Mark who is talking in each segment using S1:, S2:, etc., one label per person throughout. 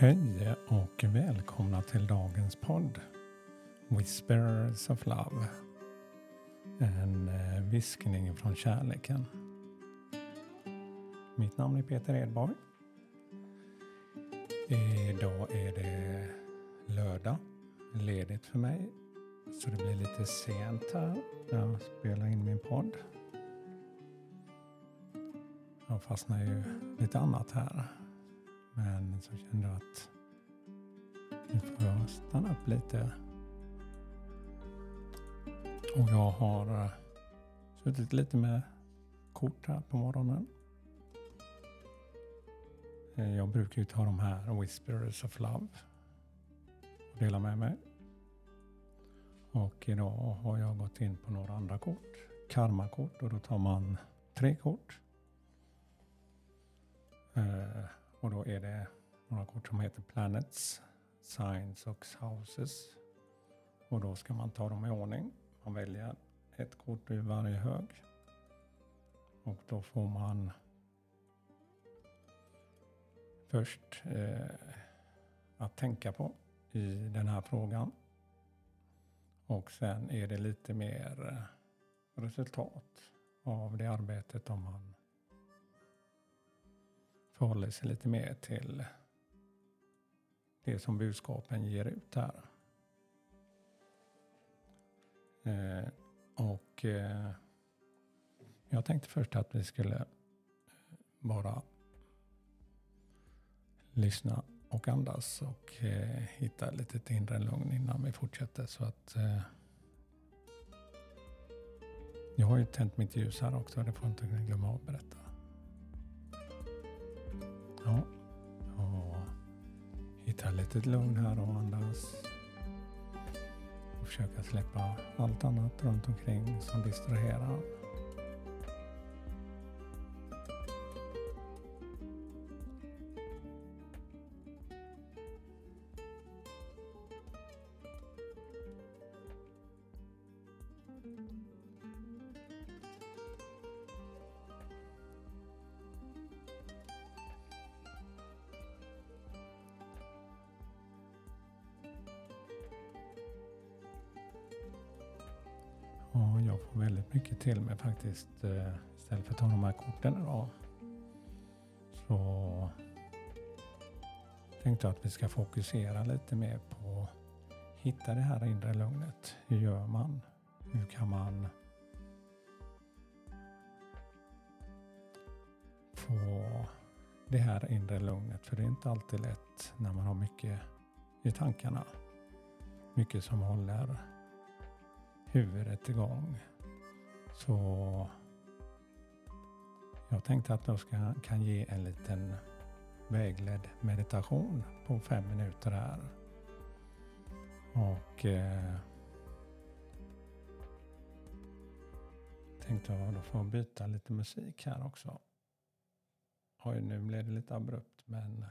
S1: Hej och välkomna till dagens podd Whispers of Love. En eh, viskning från kärleken. Mitt namn är Peter Edborg. Idag är det lördag, ledigt för mig. Så det blir lite sent här när jag spelar in min podd. Jag fastnar ju lite annat här. Men så kände jag att nu får jag stanna upp lite. Och jag har eh, suttit lite med kort här på morgonen. Eh, jag brukar ju ta de här Whispers of Love och dela med mig. Och idag har jag gått in på några andra kort. Karmakort och då tar man tre kort. Eh, och då är det några kort som heter Planets, Signs och Houses. Och då ska man ta dem i ordning. Man väljer ett kort ur varje hög. Och då får man först eh, att tänka på i den här frågan. Och sen är det lite mer eh, resultat av det arbetet om man förhåller sig lite mer till det som budskapen ger ut här. Eh, och eh, jag tänkte först att vi skulle bara lyssna och andas och eh, hitta lite inre lugn innan vi fortsätter. Så att eh, jag har ju tänt mitt ljus här också, det får jag inte glömma att berätta. Ja. Och hitta lite lugn här och andas. Och försöka släppa allt annat runt omkring som distraherar. Jag får väldigt mycket till mig faktiskt. Eh, istället för att ta de här korten idag. Så tänkte jag att vi ska fokusera lite mer på att hitta det här inre lugnet. Hur gör man? Hur kan man få det här inre lugnet? För det är inte alltid lätt när man har mycket i tankarna. Mycket som håller huvudet igång. Så jag tänkte att jag ska, kan ge en liten vägledd meditation på fem minuter här. Och eh, tänkte jag då få byta lite musik här också. Oj, nu blev det lite abrupt men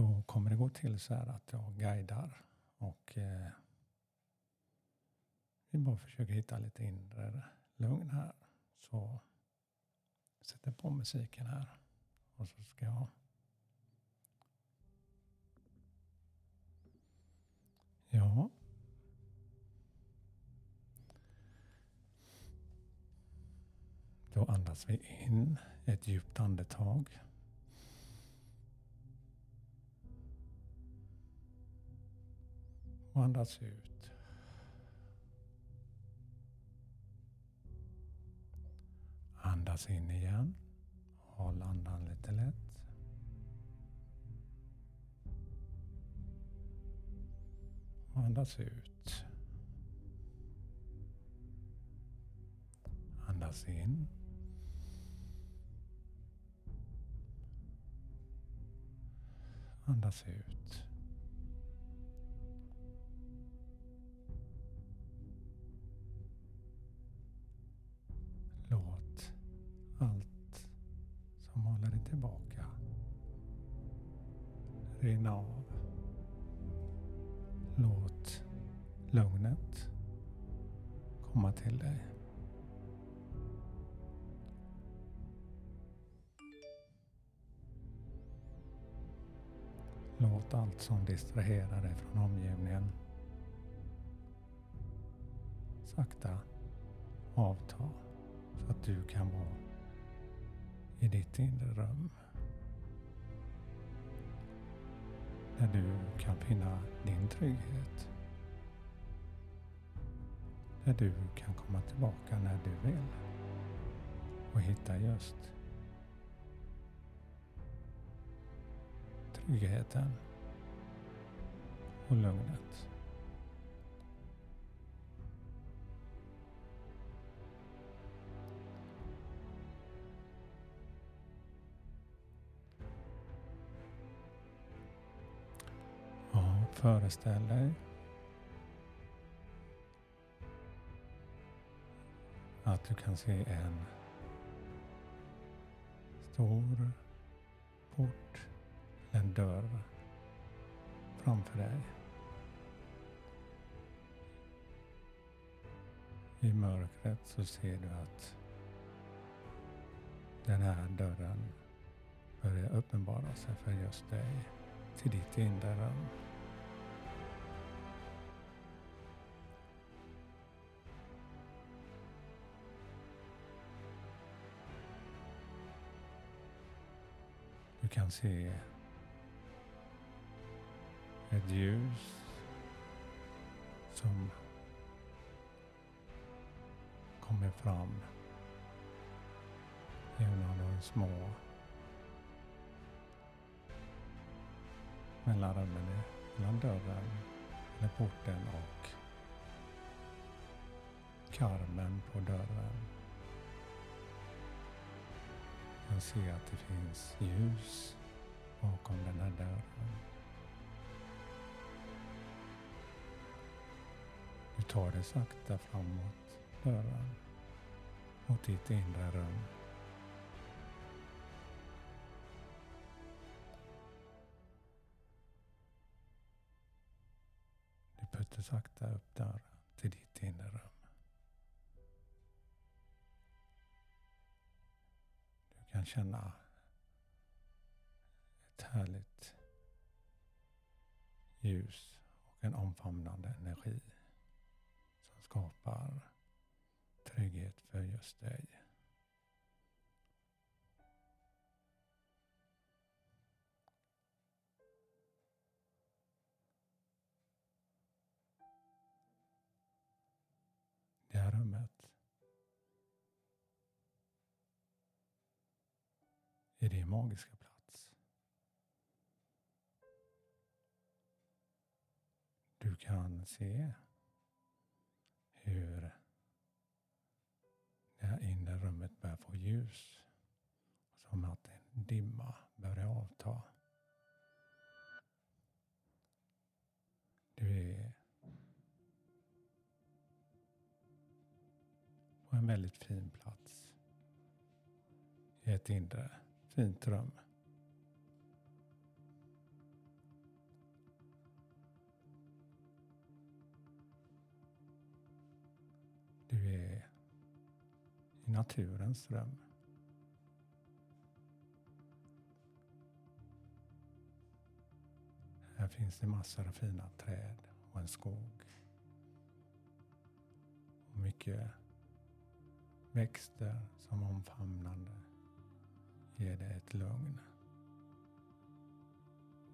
S1: Då kommer det gå till så här att jag guidar och eh, vi bara försöker hitta lite inre lugn här. Så sätter på musiken här och så ska jag Ja. Då andas vi in ett djupt andetag. Och andas ut. Andas in igen. Håll andan lite lätt. Och andas ut. Andas in. Andas ut. rinna av. Låt lugnet komma till dig. Låt allt som distraherar dig från omgivningen sakta avta så att du kan vara i ditt inre rum. Där du kan finna din trygghet. Där du kan komma tillbaka när du vill och hitta just tryggheten och lugnet. Föreställ dig att du kan se en stor port, en dörr framför dig. I mörkret så ser du att den här dörren börjar uppenbara sig för just dig, till ditt inre rum. Kan se ett ljus som kommer fram genom de små mellanrummen mellan dörren eller porten och karmen på dörren kan se att det finns ljus bakom den här dörren. Du tar dig sakta framåt dörren mot ditt inre rum. Du puttar sakta upp dörren till ditt inre rum. Kan känna ett härligt ljus och en omfamnande energi som skapar trygghet för just dig. I din magiska plats. Du kan se hur det här inre rummet börjar få ljus. Som att en dimma börjar avta. Du är på en väldigt fin plats. I ett inre fint rum. Du är i naturens rum. Här finns det massor av fina träd och en skog. Och mycket växter som omfamnande ger dig ett lugn.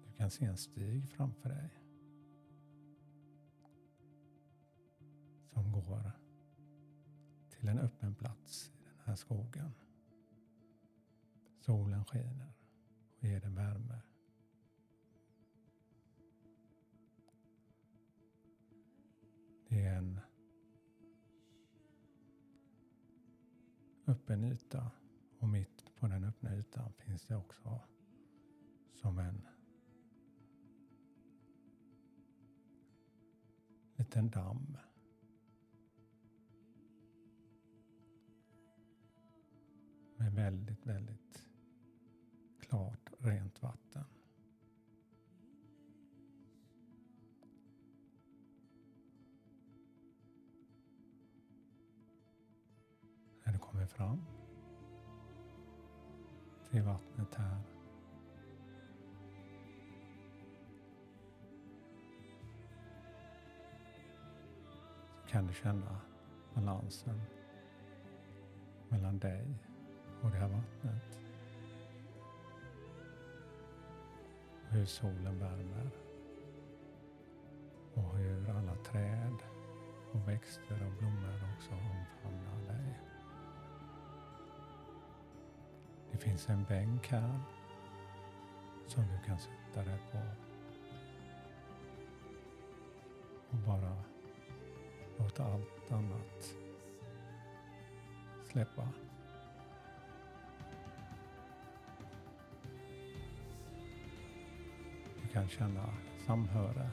S1: Du kan se en stig framför dig. Som går till en öppen plats i den här skogen. Solen skiner och ger dig värme. Det är en öppen yta och mitt på den öppna ytan finns det också som en liten damm med väldigt, väldigt klart, rent vatten. När du kommer fram i vattnet här. Så kan du känna balansen mellan dig och det här vattnet. Och hur solen värmer och hur alla träd och växter och blommor också omfamnar dig. Det finns en bänk här som du kan sätta dig på och bara låta allt annat släppa. Du kan känna samhöre.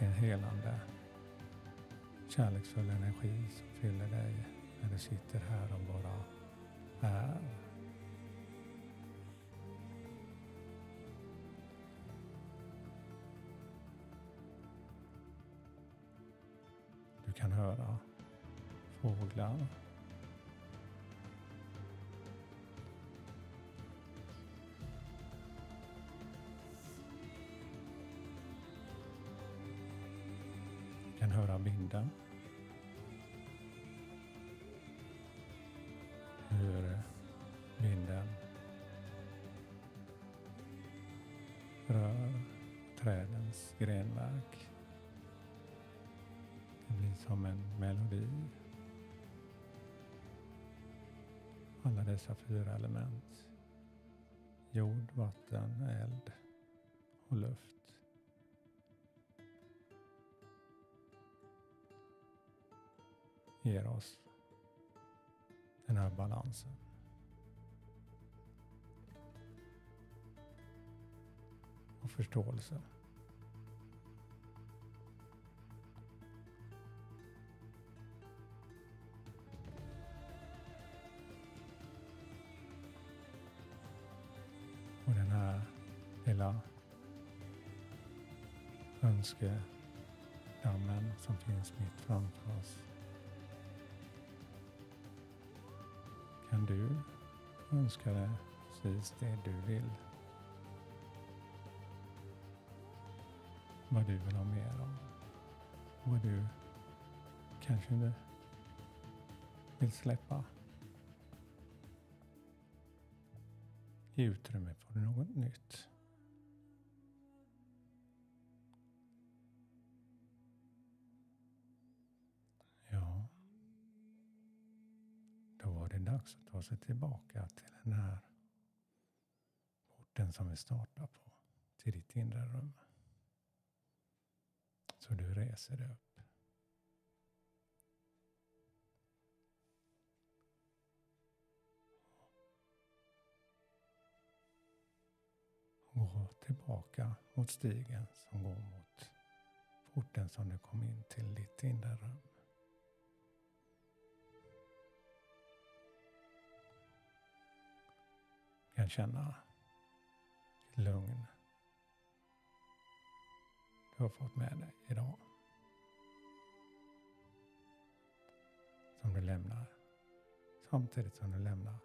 S1: Vilken helande, kärleksfull energi som fyller dig när du sitter här och bara är. Du kan höra fåglar. Du vinden. Hur eh, vinden rör trädens grenverk. Det blir som en melodi. Alla dessa fyra element. Jord, vatten, eld och luft. Ger oss den här balansen. Och förståelsen. Och den här lilla önskedammen som finns mitt framför oss. Kan du önska dig precis det du vill? Vad du vill ha mer av. Vad du kanske vill släppa. Ge utrymme för något nytt. Dags att ta sig tillbaka till den här porten som vi startar på, till ditt inre rum. Så du reser dig upp. Gå tillbaka mot stigen som går mot porten som du kom in till ditt inre rum. Kan känna lugn du har fått med dig idag. Som du lämnar samtidigt som du lämnar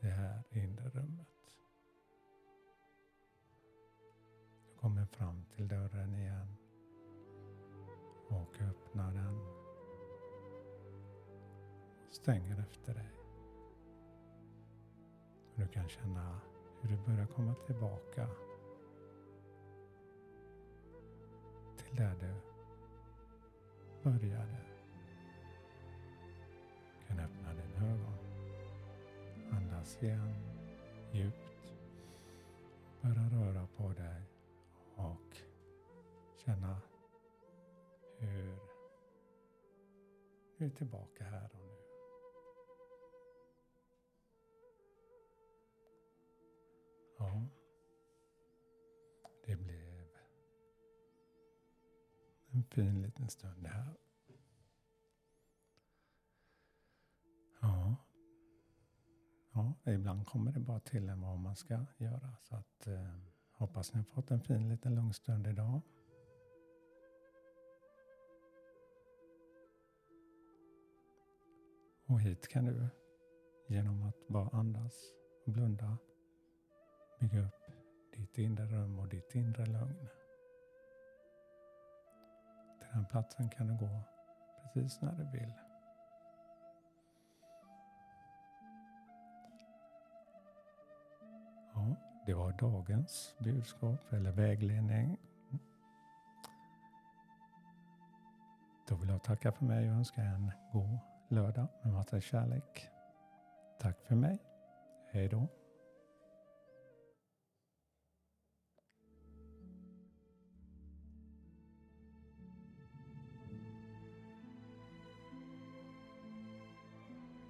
S1: det här inre rummet. Du kommer fram till dörren igen och öppnar den och stänger efter dig. Du kan känna hur du börjar komma tillbaka till där du började. Du kan öppna dina ögon. Andas igen djupt. Börja röra på dig och känna hur du är tillbaka här en fin liten stund här. Ja, ja ibland kommer det bara till en vad man ska göra. Så att eh, hoppas ni har fått en fin liten lugn stund idag. Och hit kan du genom att bara andas och blunda. Bygga upp ditt inre rum och ditt inre lugn. Till den platsen kan du gå precis när du vill. Ja, det var dagens budskap eller vägledning. Då vill jag tacka för mig och önska en god lördag med massa kärlek. Tack för mig. Hej då.